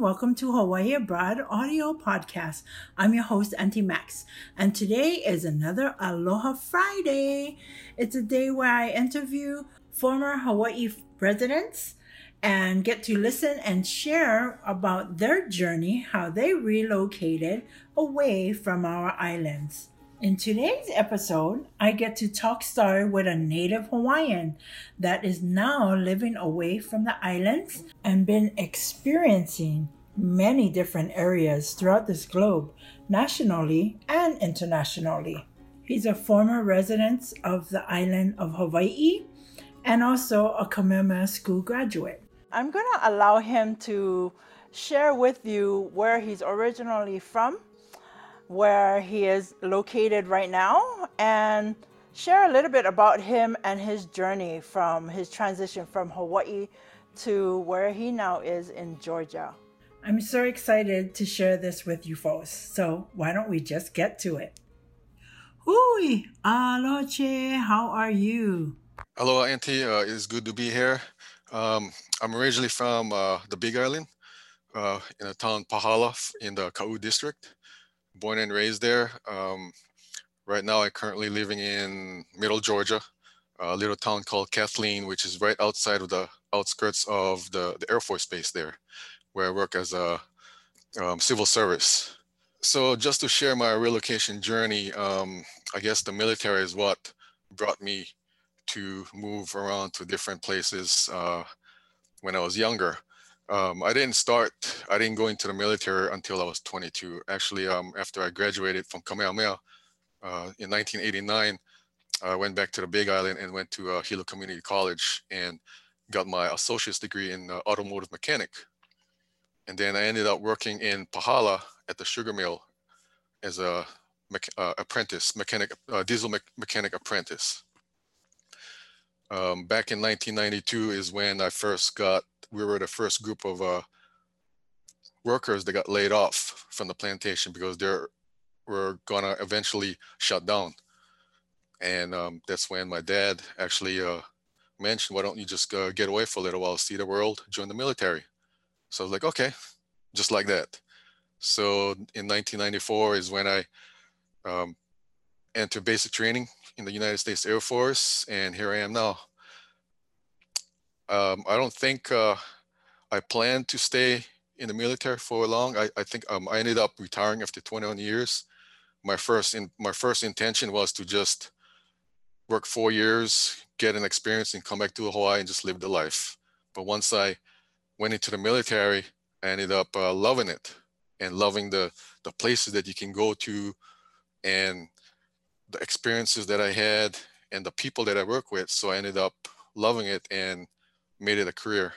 Welcome to Hawaii Abroad Audio Podcast. I'm your host, Auntie Max, and today is another Aloha Friday. It's a day where I interview former Hawaii residents and get to listen and share about their journey, how they relocated away from our islands. In today's episode, I get to talk story with a native Hawaiian that is now living away from the islands and been experiencing many different areas throughout this globe, nationally and internationally. He's a former resident of the island of Hawaii and also a Kamehameha School graduate. I'm going to allow him to share with you where he's originally from where he is located right now and share a little bit about him and his journey from his transition from Hawaii to where he now is in Georgia. I'm so excited to share this with you folks. So why don't we just get to it? Hui, aloche, how are you? Hello, Auntie. Uh, it's good to be here. Um, I'm originally from uh, the Big Island, uh, in the town Pahala in the Ka'u district born and raised there. Um, right now, I'm currently living in Middle Georgia, a little town called Kathleen, which is right outside of the outskirts of the, the Air Force Base there, where I work as a um, civil service. So just to share my relocation journey, um, I guess the military is what brought me to move around to different places uh, when I was younger. Um, I didn't start, I didn't go into the military until I was 22. Actually, um, after I graduated from Kamehameha uh, in 1989, I went back to the Big Island and went to uh, Hilo Community College and got my associate's degree in uh, automotive mechanic. And then I ended up working in Pahala at the sugar mill as a me uh, apprentice, mechanic, uh, diesel me mechanic apprentice. Um, back in 1992 is when I first got we were the first group of uh, workers that got laid off from the plantation because they were gonna eventually shut down. And um, that's when my dad actually uh, mentioned, why don't you just uh, get away for a little while, see the world, join the military. So I was like, okay, just like that. So in 1994 is when I um, entered basic training in the United States Air Force, and here I am now. Um, I don't think uh, I plan to stay in the military for long. I, I think um, I ended up retiring after 21 years. My first in, my first intention was to just work four years, get an experience, and come back to Hawaii and just live the life. But once I went into the military, ended up uh, loving it and loving the the places that you can go to, and the experiences that I had and the people that I work with. So I ended up loving it and made it a career.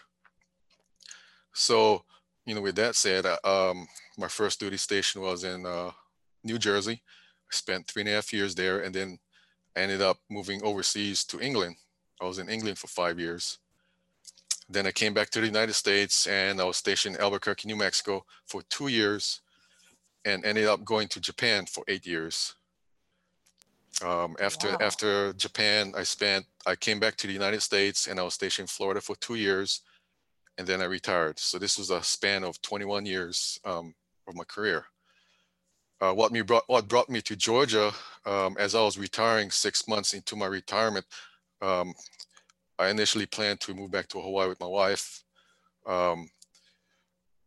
So, you know, with that said, uh, um, my first duty station was in uh, New Jersey. I spent three and a half years there, and then I ended up moving overseas to England. I was in England for five years. Then I came back to the United States, and I was stationed in Albuquerque, New Mexico, for two years, and ended up going to Japan for eight years. Um, after wow. after Japan, I spent I came back to the United States and I was stationed in Florida for two years, and then I retired. So this was a span of 21 years um, of my career. Uh, what me brought what brought me to Georgia um, as I was retiring six months into my retirement. I initially planned to move back to Hawaii with my wife. Um,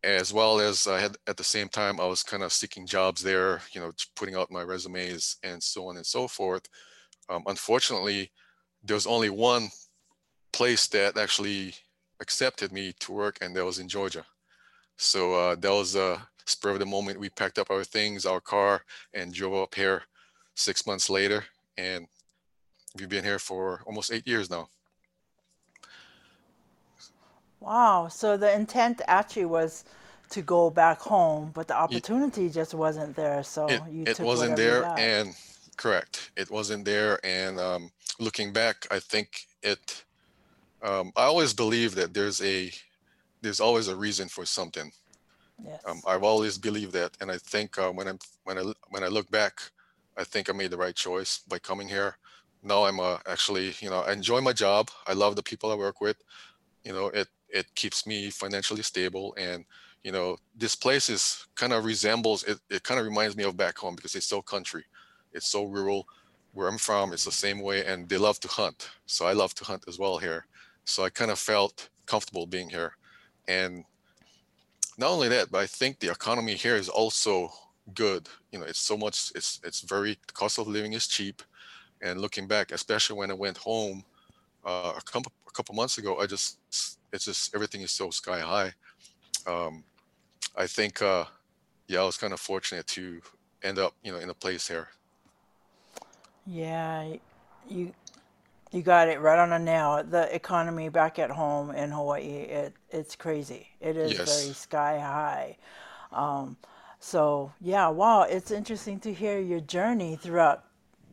as well as I had at the same time, I was kind of seeking jobs there, you know, putting out my resumes and so on and so forth. Um, unfortunately, there was only one place that actually accepted me to work, and that was in Georgia. So uh, that was a spur of the moment. We packed up our things, our car, and drove up here six months later. And we've been here for almost eight years now. Wow. So the intent actually was to go back home, but the opportunity it, just wasn't there. So it, you it wasn't there, and correct, it wasn't there. And um, looking back, I think it. Um, I always believe that there's a there's always a reason for something. Yes. Um, I've always believed that, and I think uh, when I'm when I when I look back, I think I made the right choice by coming here. Now I'm uh, actually, you know, I enjoy my job. I love the people I work with. You know, it it keeps me financially stable and you know, this place is kind of resembles it. It kind of reminds me of back home because it's so country, it's so rural. Where I'm from, it's the same way, and they love to hunt. So I love to hunt as well here. So I kind of felt comfortable being here, and not only that, but I think the economy here is also good. You know, it's so much. It's it's very the cost of living is cheap, and looking back, especially when I went home uh, a a couple months ago, I just it's just everything is so sky high. Um, I think, uh, yeah, I was kind of fortunate to end up, you know, in a place here. Yeah, you you got it right on the nail. The economy back at home in Hawaii, it it's crazy. It is Yes. very sky high. Um, so yeah, wow, it's interesting to hear your journey throughout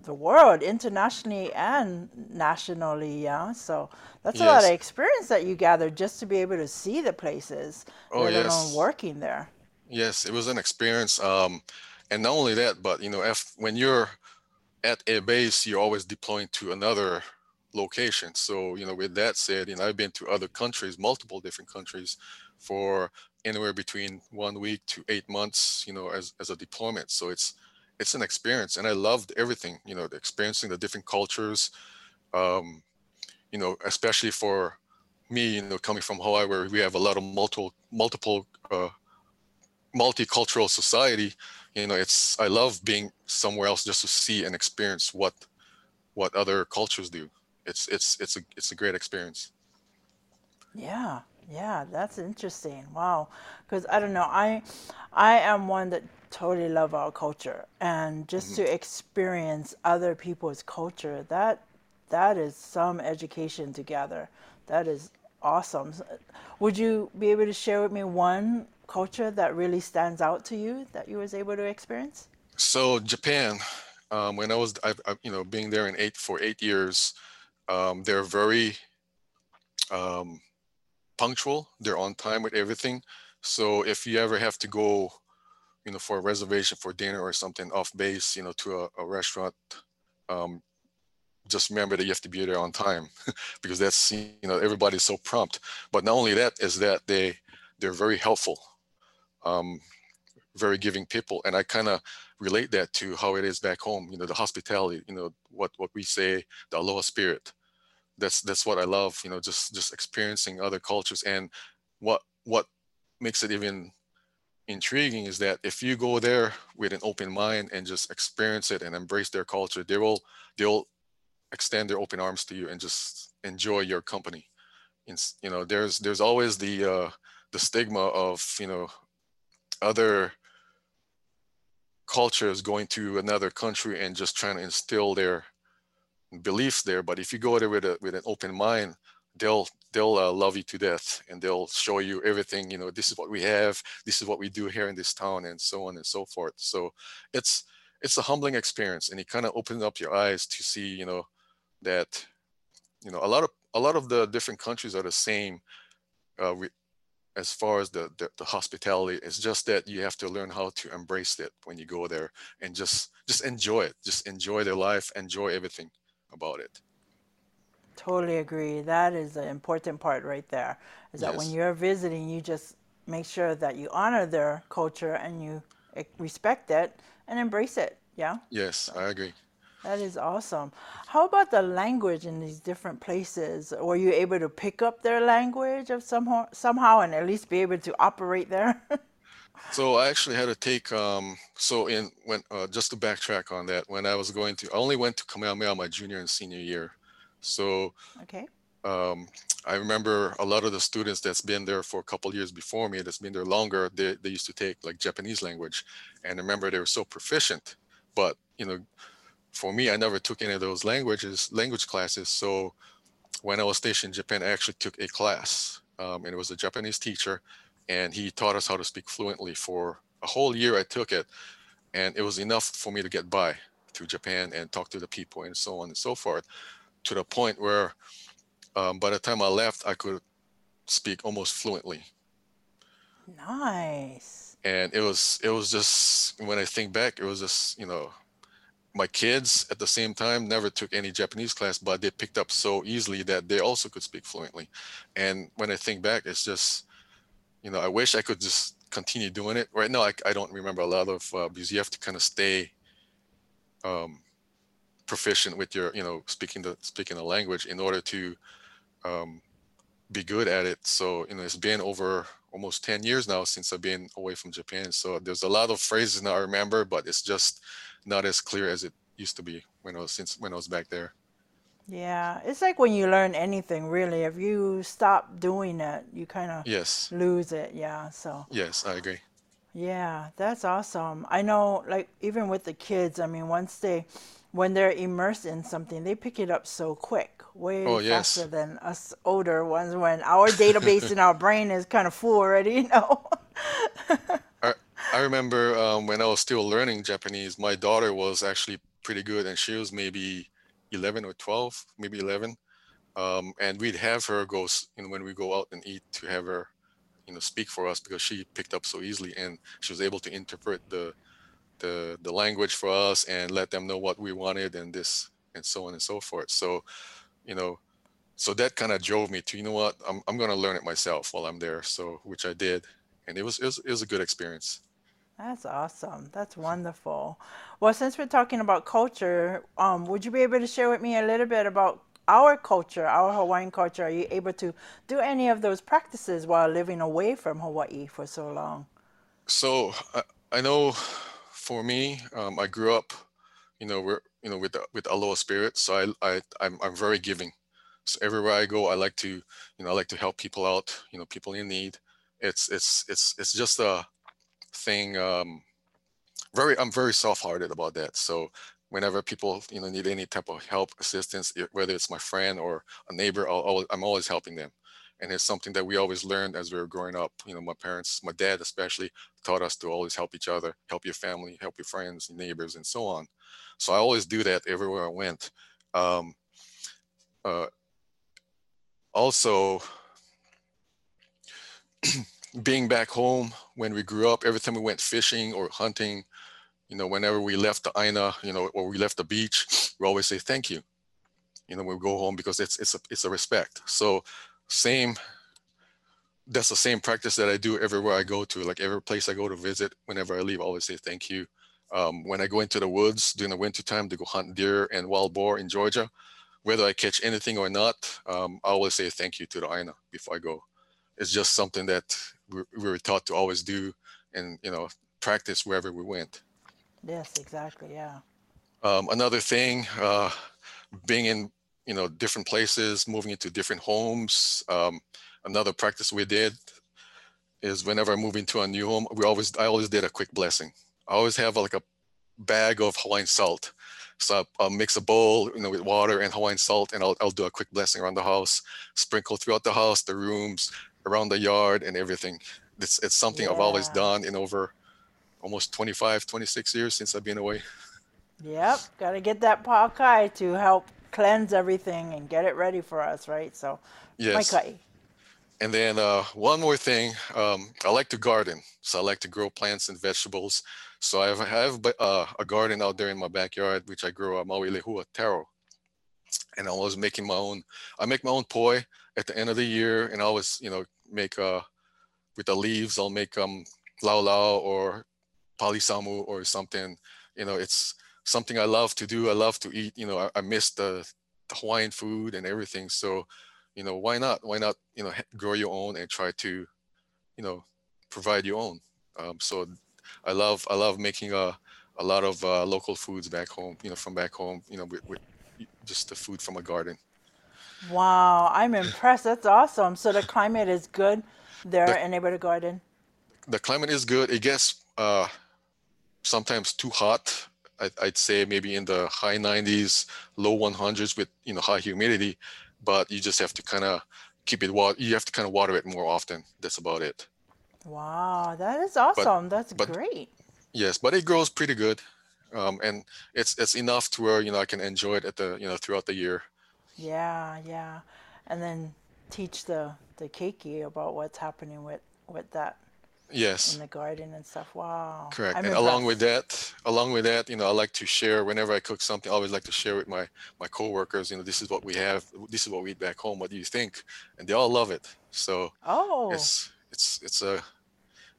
the world, internationally and nationally. Yeah, so that's a lot of experience that you gathered just to be able to see the places, Oh, let alone yes. working there. Yes, it was an experience. Um, and not only that, but you know, if when you're at a base, you're always deploying to another location. So, you know, with that said, you know, I've been to other countries, multiple different countries, for anywhere between one week to eight months, you know, as as a deployment. So it's it's an experience, and I loved everything. You know, experiencing the different cultures. Um, you know, especially for me, you know, coming from Hawaii, where we have a lot of multiple multiple uh, multicultural society you know it's i love being somewhere else just to see and experience what what other cultures do it's it's it's a it's a great experience Yeah, yeah, that's interesting. Wow, because I don't know, I I am one that totally love our culture, and just Mhm. to experience other people's culture, that that is some education together. That is awesome. Would you be able to share with me one culture that really stands out to you that you was able to experience? so japan um, when i was I, I, you know being there in eight for eight years um, they're very um, punctual they're on time with everything so if you ever have to go you know for a reservation for dinner or something off base you know to a, a restaurant um, just remember that you have to be there on time because that's you know everybody's so prompt. But not only that is that they they're very helpful um, very giving people. And i kind of relate that to how it is back home you know the hospitality you know what what we say the aloha spirit. That's that's what i love you know just just experiencing other cultures and what what makes it even intriguing is that if you go there with an open mind and just experience it and embrace their culture they will they'll extend their open arms to you and just enjoy your company. You know there's there's always the uh the stigma of you know other cultures going to another country and just trying to instill their beliefs there. But if you go there with a with an open mind they'll they'll uh, love you to death and they'll show you everything you know this is what we have this is what we do here in this town and so on and so forth. So it's it's a humbling experience and it kind of opens up your eyes to see you know that you know a lot of a lot of the different countries are the same uh, re- as far as the, the the hospitality. It's just that you have to learn how to embrace it when you go there and just just enjoy it. Just enjoy their life enjoy everything about it Totally agree. That is the important part right there. Is that when you're visiting, you just make sure that you honor their culture and you eh, respect it and embrace it. Yeah, yes i agree that is awesome. How about the language in these different places? Were you able to pick up their language of somehow somehow and at least be able to operate there? so i actually had to take um so in when uh, just to backtrack on that when i was going to i only went to kamehameha my junior and senior year so Okay. um, I remember a lot of the students that's been there for a couple years before me, that's been there longer, they, they used to take like Japanese language. And I remember they were so proficient. But, you know, for me, I never took any of those languages, language classes. So when I was stationed in Japan, I actually took a class. Um, and it was a Japanese teacher. And he taught us how to speak fluently for a whole year. I took it. And it was enough for me to get by to Japan and talk to the people and so on and so forth to the point where um, by the time I left, I could speak almost fluently. Nice. And it was it was just when I think back, it was just you know my kids at the same time never took any Japanese class, but they picked up so easily that they also could speak fluently. And when I think back, it's just you know I wish I could just continue doing it. Right now, I, I don't remember a lot of uh, because you have to kind of stay um, proficient with your, you know, speaking the speaking the language in order to um, be good at it. So you know, it's been over almost 10 years now since I've been away from Japan. So there's a lot of phrases now I remember, but it's just not as clear as it used to be when I was since when I was back there. Yeah, it's like when you learn anything, really. If you stop doing it, you kind of Yes, lose it. Yeah, so yes, I agree. yeah, that's awesome. I know, like, even with the kids, I mean, once they, when they're immersed in something, they pick it up so quick, way Oh faster yes. than us older ones when our database in our brain is kind of full already, you know? I I remember um, when I was still learning Japanese, my daughter was actually pretty good, and she was maybe 11 or 12, maybe 11. Um, and we'd have her go, you know, when we go out and eat, to have her, you know, speak for us because she picked up so easily, and she was able to interpret the the the language for us and let them know what we wanted and this and so on and so forth. So, you know, so that kind of drove me to, you know what, I'm I'm gonna learn it myself while I'm there. So, which I did, and it was it was, it was a good experience. That's awesome. That's wonderful. Well, since we're talking about culture, um, would you be able to share with me a little bit about our culture, our Hawaiian culture? Are you able to do any of those practices while living away from Hawaii for so long? So I, I know for me, um, I grew up, you know, we're, you know, with with Aloha spirit. So I, I, I'm, I'm very giving. So everywhere I go, I like to, you know, I like to help people out, you know, people in need. It's, it's, it's, it's just a thing. Um, very, I'm very soft-hearted about that. So whenever people, you know, need any type of help, assistance, whether it's my friend or a neighbor, always, I'm always helping them. And it's something that we always learned as we were growing up. You know, my parents, my dad especially, taught us to always help each other, help your family, help your friends, neighbors, and so on. So I always do that everywhere I went. Um, uh, also, being back home when we grew up, every time we went fishing or hunting, you know, whenever we left the Aina, you know, or we left the beach, we always say thank you. You know, we go home because it's it's a it's a respect. So same that's the same practice that I do everywhere I go to. Like every place I go to visit, whenever I leave, I always say thank you. Um, when I go into the woods during the winter time to go hunt deer and wild boar in Georgia, whether I catch anything or not, um, I always say thank you to the Aina before I go. It's just something that we, we were taught to always do and, you know, practice wherever we went. Yes, exactly. Yeah. Um, another thing, uh, being in, you know, different places, moving into different homes. Um, another practice we did is whenever I move into a new home, we always, I always did a quick blessing. I always have like a bag of Hawaiian salt. So I'll, I'll mix a bowl, you know, with water and Hawaiian salt, and I'll, I'll do a quick blessing around the house, sprinkle throughout the house, the rooms, around the yard, and everything. It's, it's something I've always done in over almost 25, 26 years since I've been away. Yep. Got to get that pa'akai to help cleanse everything and get it ready for us, right? So, Yes. maikai. And then uh, one more thing, um, I like to garden. So I like to grow plants and vegetables. So I have, I have uh, a garden out there in my backyard, which I grow a maui lehua taro. And I was making my own, I make my own poi at the end of the year. And I always, you know, make, uh, with the leaves, I'll make um, lau lau or palusami or something. You know, it's something I love to do. I love to eat. You know, I, I miss the, the Hawaiian food and everything. So, you know, why not? Why not, you know, grow your own and try to, you know, provide your own. Um, so I love, I love making a, a lot of uh, local foods back home, you know, from back home, you know, with, with just the food from a garden. Wow, I'm impressed. That's awesome. So the climate is good there The, in Neighborhood Garden. the climate is good. It gets uh, sometimes too hot. I, I'd say maybe in the high 90s, low 100s with, you know, high humidity, but you just have to kind of keep it water. You have to kind of water it more often. That's about it. Wow, that is But, awesome. That's but great. yes, but it grows pretty good. Um, and it's, it's enough to where, you know, I can enjoy it at the, you know, throughout the year. Yeah, yeah. And then teach the the keiki about what's happening with with that in the garden and stuff. Wow, Correct. I'm And along with that, along with that, you know, I like to share whenever I cook something, I always like to share with my my coworkers, you know, this is what we have, this is what we eat back home. What do you think? And they all love it. So Oh, it's it's it's a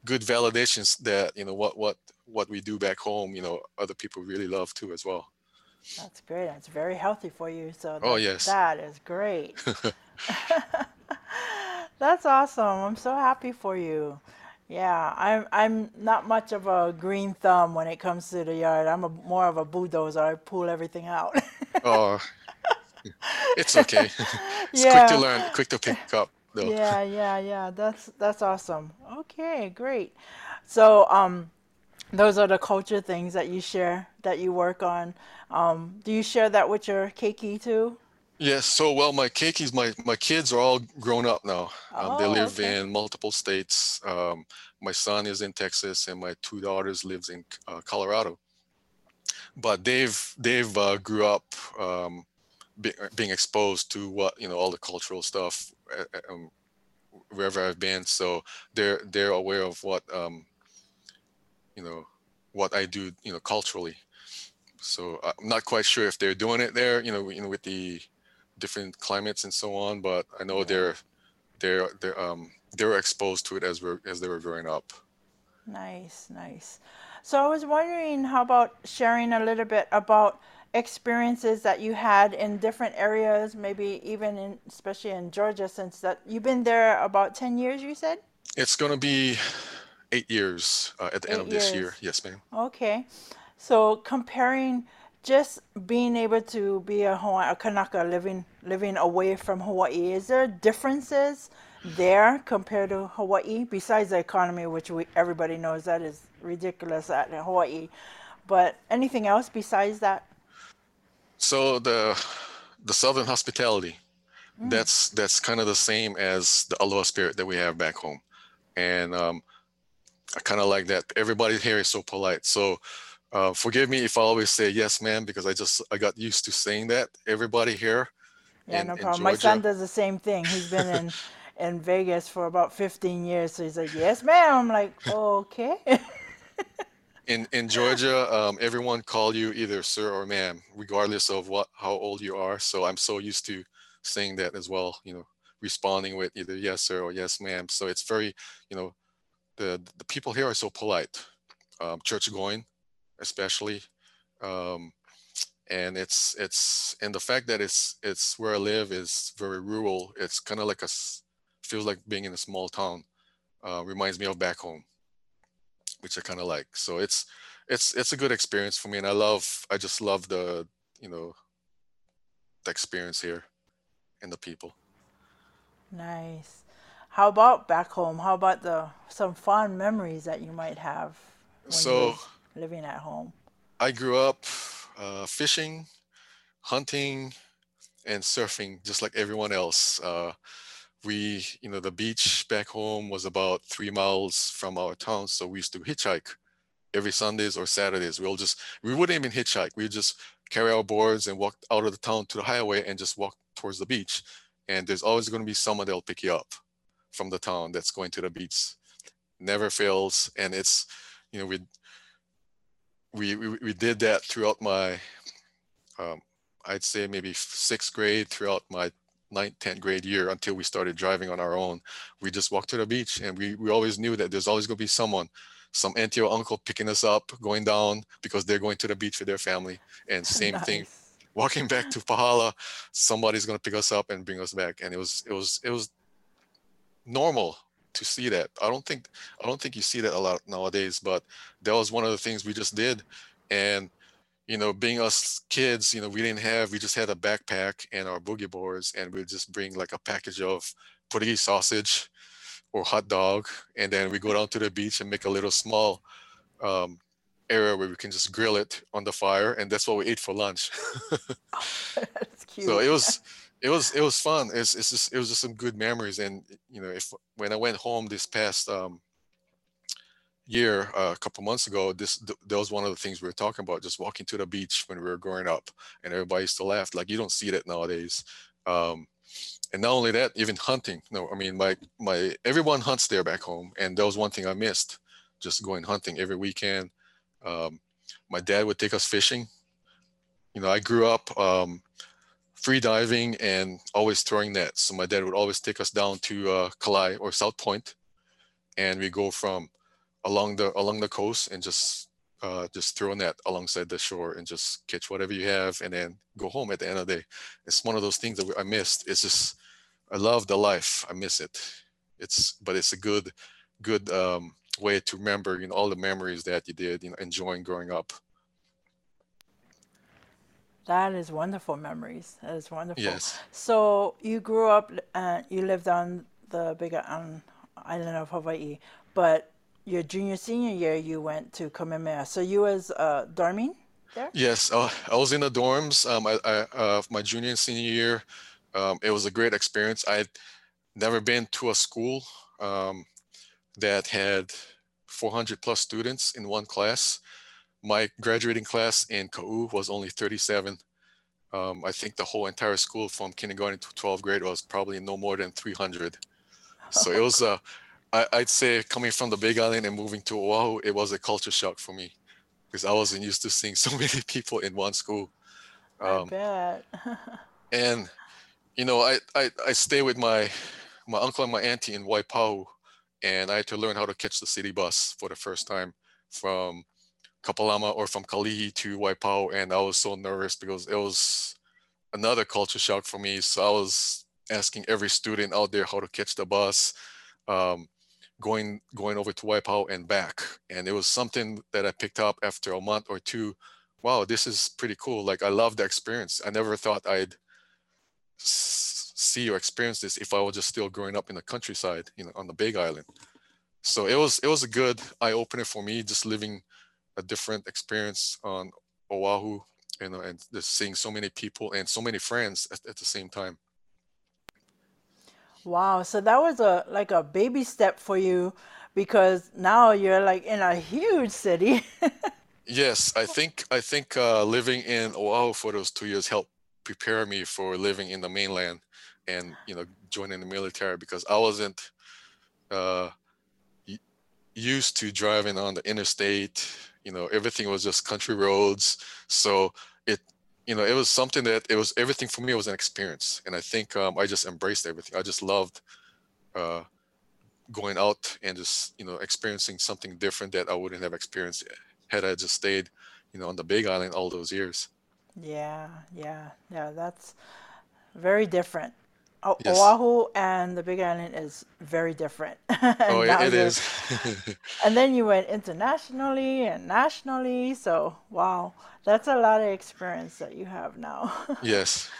good validations that you know what what what we do back home you know other people really love too as well That's great. That's very healthy for you. So oh yes that is great. That's awesome. I'm so happy for you. Yeah, I'm I'm not much of a green thumb when it comes to the yard. I'm a more of a bulldozer. I pull everything out. oh it's okay it's quick to learn quick to pick up though Yeah, yeah, yeah. That's that's awesome. Okay, great. So, um, those are the culture things that you share that you work on. Um, do you share that with your keiki too? Yes so well my keikis my my kids are all grown up now um, they Oh, live okay. in multiple states um, my son is in texas and my two daughters lives in uh, colorado but they've they've uh, grew up um, be, being exposed to what you know all the cultural stuff uh, uh, um, wherever I've been. So they're they're aware of what um, you know what I do you know culturally. So I'm not quite sure if they're doing it there, you know, you know, with the different climates and so on. But I know they're they're they're um they were exposed to it as we're as they were growing up. Nice, nice. So I was wondering, how about sharing a little bit about experiences that you had in different areas, maybe even in, especially in Georgia, since that you've been there about 10 years, you said? It's gonna be eight years uh, at the end Eight of this year. Yes, ma'am. Okay. So comparing just being able to be a Hawaii, a Kanaka living living away from Hawaii, is there differences there compared to Hawaii besides the economy, which we everybody knows that is ridiculous at Hawaii, but anything else besides that? So the the Southern hospitality, Mm, that's that's kind of the same as the Aloha spirit that we have back home, and um, I kind of like that. Everybody here is so polite. So uh, forgive me if I always say yes, ma'am, because I just I got used to saying that. Everybody here yeah, in no problem. My son does the same thing. He's been in in Vegas for about 15 years, so he's like, "Yes, ma'am." I'm like, "Okay." in in Georgia, um, everyone call you either sir or ma'am, regardless of what how old you are. So I'm so used to saying that as well. You know, responding with either yes sir or yes ma'am. So it's very, you know, the the people here are so polite. Um, church going, especially, um, and it's it's and the fact that it's it's where I live is very rural. It's kind of like a feels like being in a small town. Uh, reminds me of back home which I kind of like. So it's it's it's a good experience for me, and I love I just love the you know the experience here and the people. Nice. How about back home? How about the some fond memories that you might have So living at home? I grew up uh, fishing, hunting, and surfing, just like everyone else. Uh, we you know the beach back home was about three miles from our town, so we used to hitchhike every Sundays or Saturdays. We'll just we wouldn't even hitchhike. We just carry our boards and walk out of the town to the highway and just walk towards the beach. And there's always going to be someone that'll pick you up from the town that's going to the beach. Never fails, and it's you know we we we, we did that throughout my um, I'd say maybe sixth grade throughout my ninth, 10th grade year until we started driving on our own. We just walked to the beach and we, we always knew that there's always going to be someone, some auntie or uncle picking us up, going down because they're going to the beach with their family. And same thing, walking back to Pahala, somebody's going to pick us up and bring us back. And it was, it was, it was normal to see that. I don't think, I don't think you see that a lot nowadays, but that was one of the things we just did. And you know, being us kids, you know, we didn't have, we just had a backpack and our boogie boards, and we'd just bring like a package of Portuguese sausage or hot dog, and then we go down to the beach and make a little small um, area where we can just grill it on the fire, and that's what we ate for lunch. That's cute. so it was, it was, it was fun. It's, it's just, it was just some good memories, and you know, if when I went home this past um, year, uh, a couple months ago, this th- that was one of the things we were talking about, just walking to the beach when we were growing up, and everybody used to laugh. Like you don't see that nowadays. Um, and not only that, even hunting. No, I mean, my my everyone hunts there back home, and that was one thing I missed, just going hunting every weekend. Um, my dad would take us fishing. You know, I grew up um, free diving and always throwing nets. So my dad would always take us down to uh, Ka Lae or South Point, and we go from along the along the coast and just uh, just throw a net alongside the shore and just catch whatever you have and then go home at the end of the day. It's one of those things that I missed. It's just I love the life. I miss it. It's but it's a good good um, way to remember you know all the memories that you did you know enjoying growing up. That is wonderful memories. That is wonderful. Yes. So you grew up, and you lived on the big um, island of Hawaii, but your junior senior year you went to Kamehameha. So you was uh, dorming there? Yes, uh, I was in the dorms. Um, I, I uh, my junior and senior year, um, it was a great experience. I'd never been to a school um, that had 400 plus students in one class. My graduating class in Ka'u was only 37. Um, I think the whole entire school from kindergarten to 12th grade was probably no more than 300. So it was I'd say coming from the Big Island and moving to Oahu, it was a culture shock for me because I wasn't used to seeing so many people in one school. Um, I bet. and you know, I, I I stay with my my uncle and my auntie in Waipahu, and I had to learn how to catch the city bus for the first time from Kapalama or from Kalihi to Waipahu, and I was so nervous because it was another culture shock for me. So I was asking every student out there how to catch the bus. Um, going going over to Waipahu and back. And it was something that I picked up after a month or two. Wow, this is pretty cool. Like I love the experience. I never thought I'd see or experience this if I was just still growing up in the countryside, you know, on the Big Island. So it was it was a good eye opener for me, just living a different experience on Oahu, you know, and just seeing so many people and so many friends at, at the same time. Wow, so that was a like a baby step for you because now you're like in a huge city. yes, I think I think uh, living in Oahu for those two years helped prepare me for living in the mainland and you know joining the military because I wasn't uh, used to driving on the interstate. You know, everything was just country roads, so it you know, it was something that it was everything for me was an experience, and I think um, I just embraced everything. I just loved uh, going out and just you know experiencing something different that I wouldn't have experienced had I just stayed, you know, on the Big Island all those years. Yeah, yeah, yeah. That's very different. Yes. Oahu and the Big Island is very different. oh, it, it is. and then you went internationally and nationally. So, wow, that's a lot of experience that you have now. yes.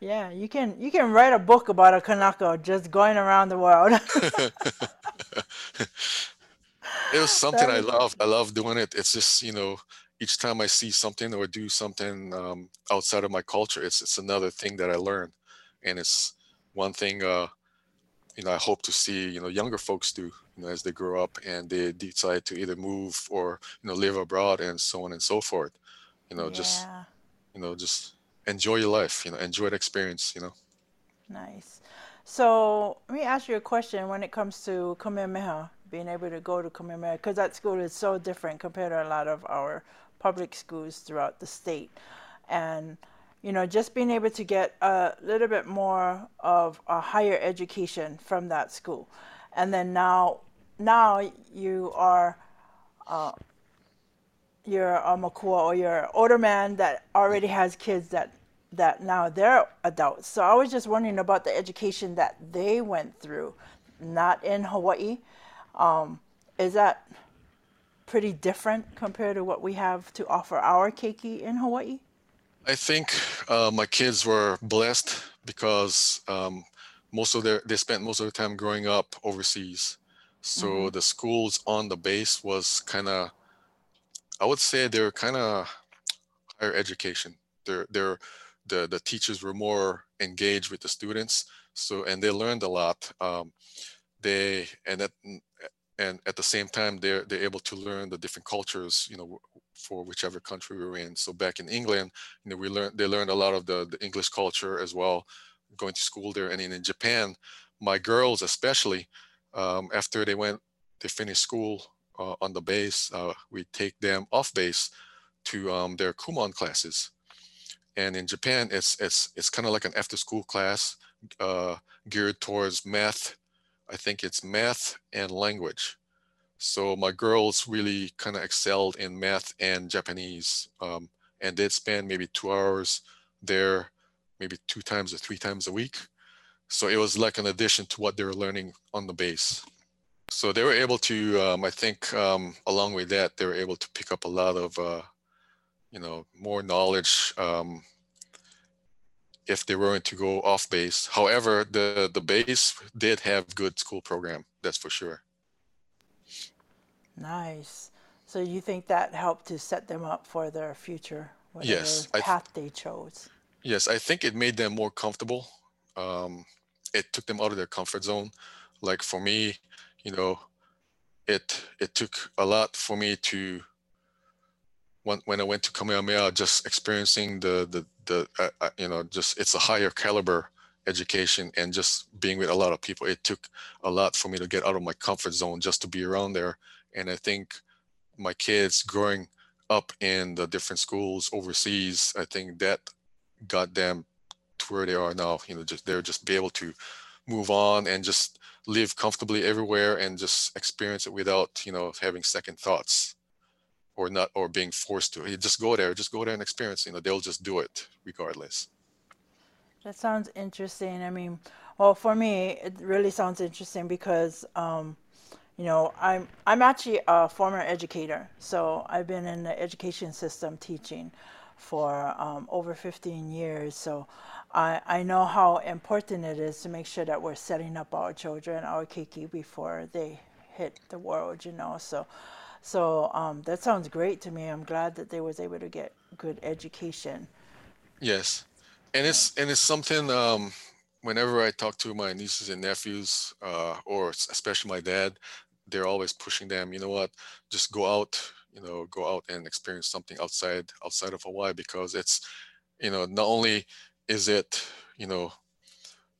Yeah, you can you can write a book about a Kanaka just going around the world. it was something I love. I love doing it. It's just you know each time I see something or do something um, outside of my culture, it's it's another thing that I learn, and it's one thing uh, you know I hope to see you know younger folks do you know as they grow up and they decide to either move or you know live abroad and so on and so forth. You know, yeah. just you know just enjoy your life. You know, enjoy the experience. You know. Nice. So let me ask you a question when it comes to Kamehameha, being able to go to Kamehameha, because that school is so different compared to a lot of our public schools throughout the state. And you know, just being able to get a little bit more of a higher education from that school. And then now, now you are, uh, you're a makua or you're an older man that already has kids that, that now they're adults. So I was just wondering about the education that they went through, not in Hawaii. Um, is that pretty different compared to what we have to offer our keiki in Hawaii? I think uh, my kids were blessed because um, most of their they spent most of their time growing up overseas. So mm-hmm. the schools on the base was kind of, I would say they're kind of higher education. They're they're the the teachers were more engaged with the students. So and they learned a lot. Um, they and at and at the same time they're they're able to learn the different cultures. You know for whichever country we were in. So back in England, you know, we learned they learned a lot of the, the English culture as well, going to school there. And in Japan, my girls especially, um, after they went, they finished school uh, on the base, uh, we take them off base to um, their Kumon classes. And in Japan, it's it's it's kind of like an after-school class uh, geared towards math. I think it's math and language. So my girls really kind of excelled in math and Japanese, um, and they'd spend maybe two hours there, maybe two times or three times a week. So it was like an addition to what they were learning on the base. So they were able to, um, I think, um, along with that, they were able to pick up a lot of, uh, you know, more knowledge um, if they weren't to go off base. However, the the base did have good school program. That's for sure. Nice. So you think that helped to set them up for their future, whatever Yes, I th- path they chose? yes, I think it made them more comfortable. Um, it took them out of their comfort zone. Like for me, you know, it it took a lot for me to when when I went to Kamehameha, just experiencing the the the uh, uh, you know just it's a higher caliber education and just being with a lot of people. It took a lot for me to get out of my comfort zone just to be around there. And I think my kids growing up in the different schools overseas, I think that got them to where they are now. You know, just they're just be able to move on and just live comfortably everywhere and just experience it without you know having second thoughts or not or being forced to. Just go there, just go there and experience. You know, they'll just do it regardless. That sounds interesting. I mean, well, for me, it really sounds interesting because, um, you know, I'm I'm actually a former educator, so I've been in the education system teaching for um, over 15 years. So I I know how important it is to make sure that we're setting up our children, our keiki, before they hit the world. You know, so so um, that sounds great to me. I'm glad that they was able to get good education. Yes, and it's and it's something. Um, whenever I talk to my nieces and nephews, uh, or especially my dad, they're always pushing them. You know what? Just go out. You know, go out and experience something outside outside of Hawaii because it's, you know, not only is it, you know,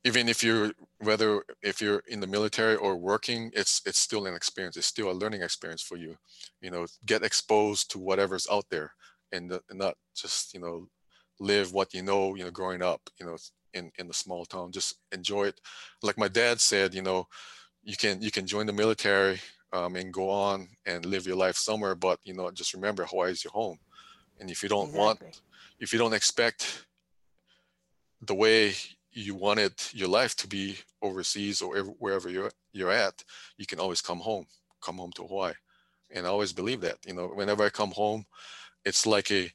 even if you're whether if you're in the military or working it's it's still an experience it's still a learning experience for you you know get exposed to whatever's out there and, not just you know live what you know you know growing up you know in in the small town just enjoy it like my dad said you know you can you can join the military um, and go on and live your life somewhere but you know just remember hawaii is your home and if you don't want if you don't expect the way you wanted your life to be overseas or ev- wherever you're you're at, you can always come home, come home to Hawaii. And I always believe that. You know, whenever I come home, it's like a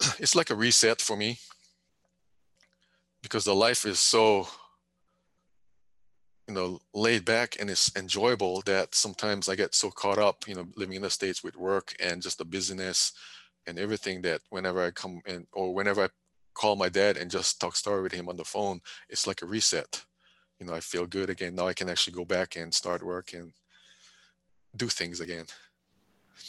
it's like a reset for me because the life is so you know laid back and it's enjoyable that sometimes I get so caught up, you know, living in the States with work and just the busyness and everything that whenever I come in or whenever I call my dad and just talk story with him on the phone, it's like a reset. You know, I feel good again. Now I can actually go back and start work and do things again.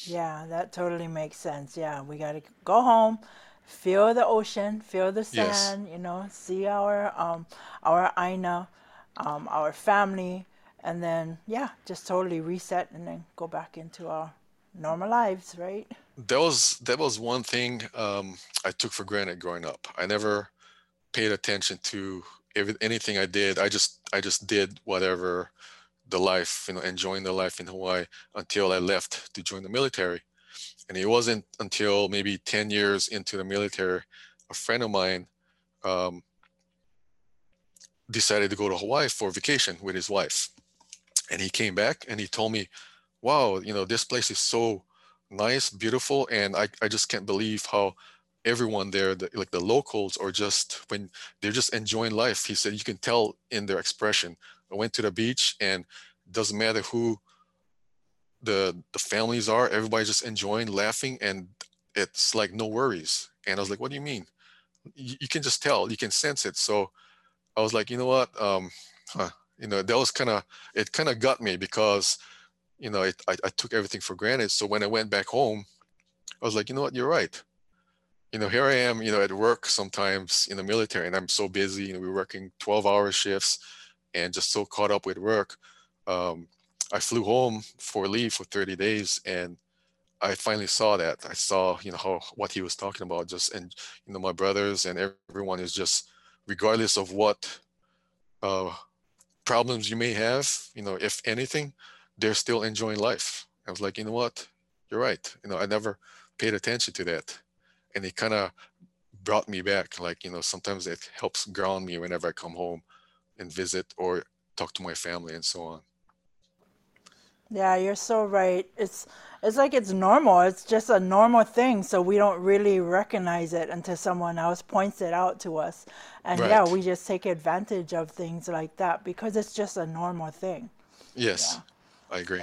Yeah, that totally makes sense. Yeah, we got to go home, feel the ocean, feel the Yes. sand, you know, see our um our Aina, um our family, and then yeah, just totally reset and then go back into our normal lives, right? That was that was one thing um, I took for granted growing up. I never paid attention to every, anything I did. I just I just did whatever the life, you know, enjoying the life in Hawaii until I left to join the military. And it wasn't until maybe 10 years into the military, a friend of mine um, decided to go to Hawaii for vacation with his wife. And he came back and he told me, wow, you know, this place is so nice, beautiful. And I, I just can't believe how everyone there, the, like the locals, are just when they're just enjoying life. He said, you can tell in their expression. I went to the beach and doesn't matter who the the families are, everybody's just enjoying, laughing, and it's like no worries. And I was like, what do you mean? You, you can just tell, you can sense it. So I was like, you know what? Um, huh, you know, that was kind of it. Kind of got me because you know it, I, I took everything for granted. So when I went back home, I was like, you know what? You're right. You know, here I am. You know, at work sometimes in the military, and I'm so busy. You know, we're working 12-hour shifts, and just so caught up with work. Um, I flew home for leave for 30 days, and I finally saw that. I saw, you know, how what he was talking about. Just and you know, my brothers and everyone is just, regardless of what uh, problems you may have, you know, if anything, they're still enjoying life. I was like, you know what? You're right. You know, I never paid attention to that. And it kind of brought me back. Like, you know, sometimes it helps ground me whenever I come home and visit or talk to my family and so on. Yeah, you're so right. It's it's like it's normal. It's just a normal thing, so we don't really recognize it until someone else points it out to us. And right. yeah, we just take advantage of things like that because it's just a normal thing. Yes. Yeah. I agree.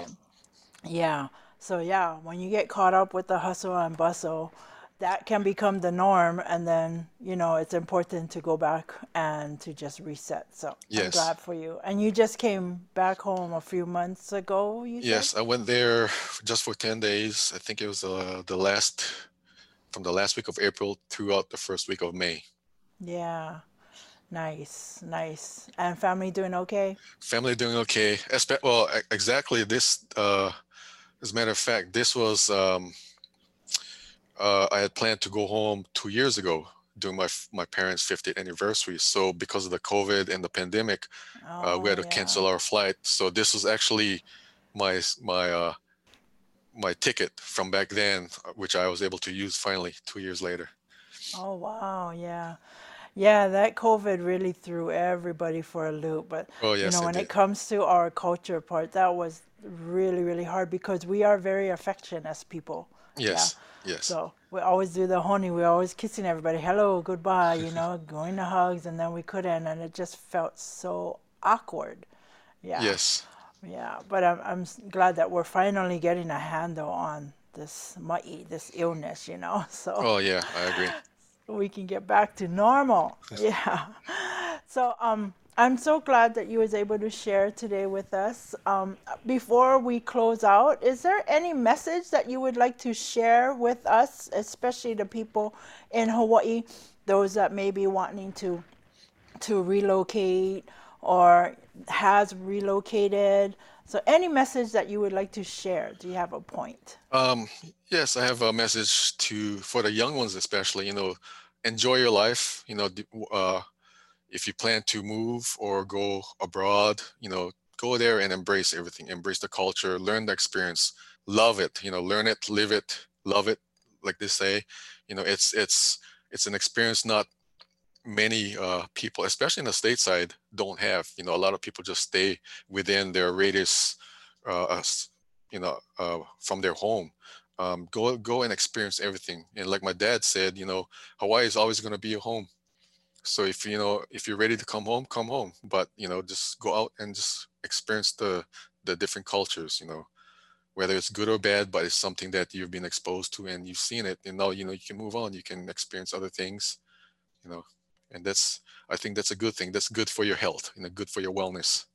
yeah. So yeah, when you get caught up with the hustle and bustle, that can become the norm and then you know it's important to go back and to just reset. So yes. i'm glad for you. And you just came back home a few months ago yes said? i went there just for 10 days. I think it was uh, the last from the last week of april throughout the first week of may. Yeah. Nice nice. And family doing okay? Family doing okay. Well exactly this uh as a matter of fact this was um uh, I had planned to go home two years ago during my my parents' 50th anniversary. So because of the COVID and the pandemic, oh, uh, we had to oh, yeah. cancel our flight. So this was actually my my uh, my ticket from back then, which I was able to use finally two years later. Oh wow, yeah. Yeah, that COVID really threw everybody for a loop. But oh, yes, you know, when it, it comes to our culture part, that was really, really hard because we are very affectionate as people. Yes. Yeah Yes. So we always do the honi. We're always kissing everybody. Hello, goodbye. You know, going to hugs, and then we couldn't, and it just felt so awkward. Yeah. Yes. Yeah, but I'm I'm glad that we're finally getting a handle on this mai, this illness. You know, so. Oh yeah, I agree. We can get back to normal. yeah. So um I'm so glad that you was able to share today with us. Um, before we close out, is there any message that you would like to share with us, especially the people in Hawaii, those that may be wanting to to relocate or has relocated? So, any message that you would like to share? Do you have a point? Um, yes, I have a message to for the young ones, especially. You know, enjoy your life. You know, uh, if you plan to move or go abroad, you know, go there and embrace everything, embrace the culture, learn the experience, love it, you know, learn it, live it, love it, like they say. You know, it's it's it's an experience not many uh, people, especially in the stateside, don't have. You know, a lot of people just stay within their radius, uh, you know, uh, from their home. Um, go go and experience everything. And like my dad said, you know, Hawaii is always going to be a home so if you know if you're ready to come home come home but you know just go out and just experience the the different cultures you know whether it's good or bad but it's something that you've been exposed to and you've seen it and now you know you can move on you can experience other things you know and that's i think that's a good thing that's good for your health you know, good for your wellness.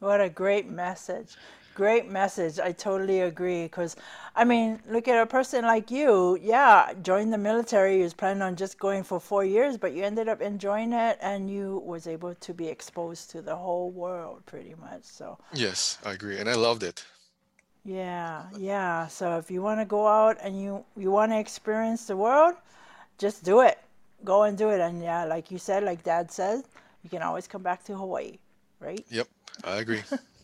What a great message Great message. I totally agree. Because, I mean, look at a person like you. Yeah, joined the military. You was planning on just going for four years, but you ended up enjoying it, and you was able to be exposed to the whole world, pretty much. So. Yes, I agree, and I loved it. Yeah, yeah. So if you want to go out and you you want to experience the world, just do it. Go and do it. And yeah, like you said, like Dad said, you can always come back to Hawaii, right? Yep, I agree.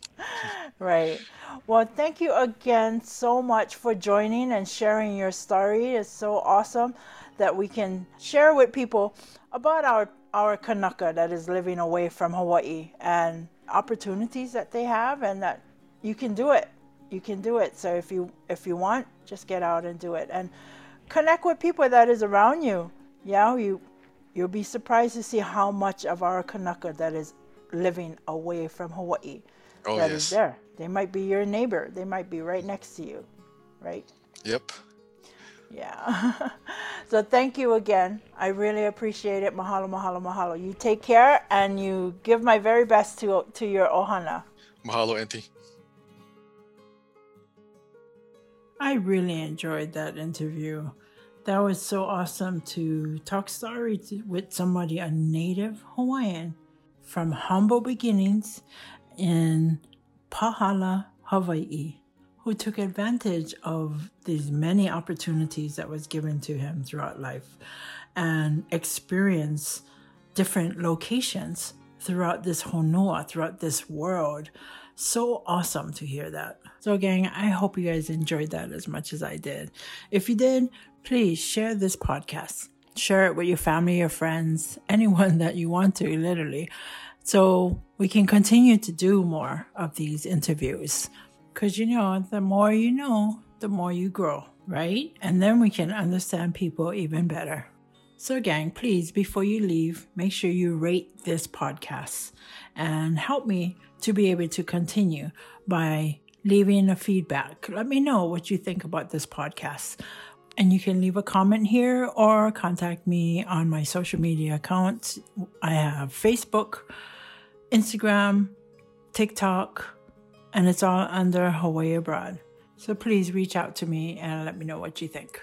right. Well, thank you again so much for joining and sharing your story. It's so awesome that we can share with people about our our Kanaka that is living away from Hawaii and opportunities that they have and that you can do it. You can do it. So if you if you want, just get out and do it and connect with people that is around you. Yeah, you you'll be surprised to see how much of our Kanaka that is living away from Hawaii oh, that yes. is there. They might be your neighbor. They might be right next to you, right? Yep. Yeah. so thank you again. I really appreciate it. Mahalo, mahalo, mahalo. You take care and you give my very best to to your ohana. Mahalo, Auntie. I really enjoyed that interview. That was so awesome to talk story to, with somebody, a native Hawaiian from humble beginnings in Pahala, Hawaii, who took advantage of these many opportunities that was given to him throughout life and experience different locations throughout this honua, throughout this world. So awesome to hear that. So, gang, I hope you guys enjoyed that as much as I did. If you did, please share this podcast. Share it with your family, your friends, anyone that you want to, literally. So we can continue to do more of these interviews. Because, you know, the more you know, the more you grow, right? And then we can understand people even better. So, gang, please, before you leave, make sure you rate this podcast and help me to be able to continue by leaving a feedback. Let me know what you think about this podcast. And you can leave a comment here or contact me on my social media accounts. I have Facebook, Instagram, TikTok, and it's all under Hawaii Abroad. So please reach out to me and let me know what you think.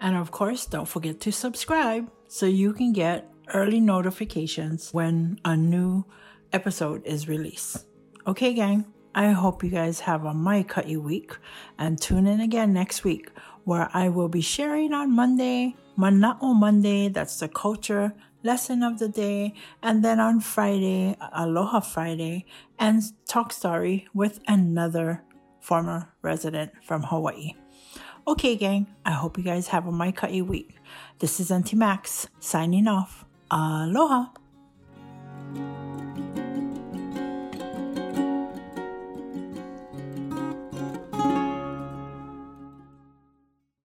And of course, don't forget to subscribe so you can get early notifications when a new episode is released. Okay, gang, I hope you guys have a Maika'i week and tune in again next week where I will be sharing on Monday, Mana'o Monday, that's the culture lesson of the day, and then on Friday, Aloha Friday, and talk story with another former resident from Hawaii. Okay, gang, I hope you guys have a Maika'i week. This is Auntie Max signing off. Aloha.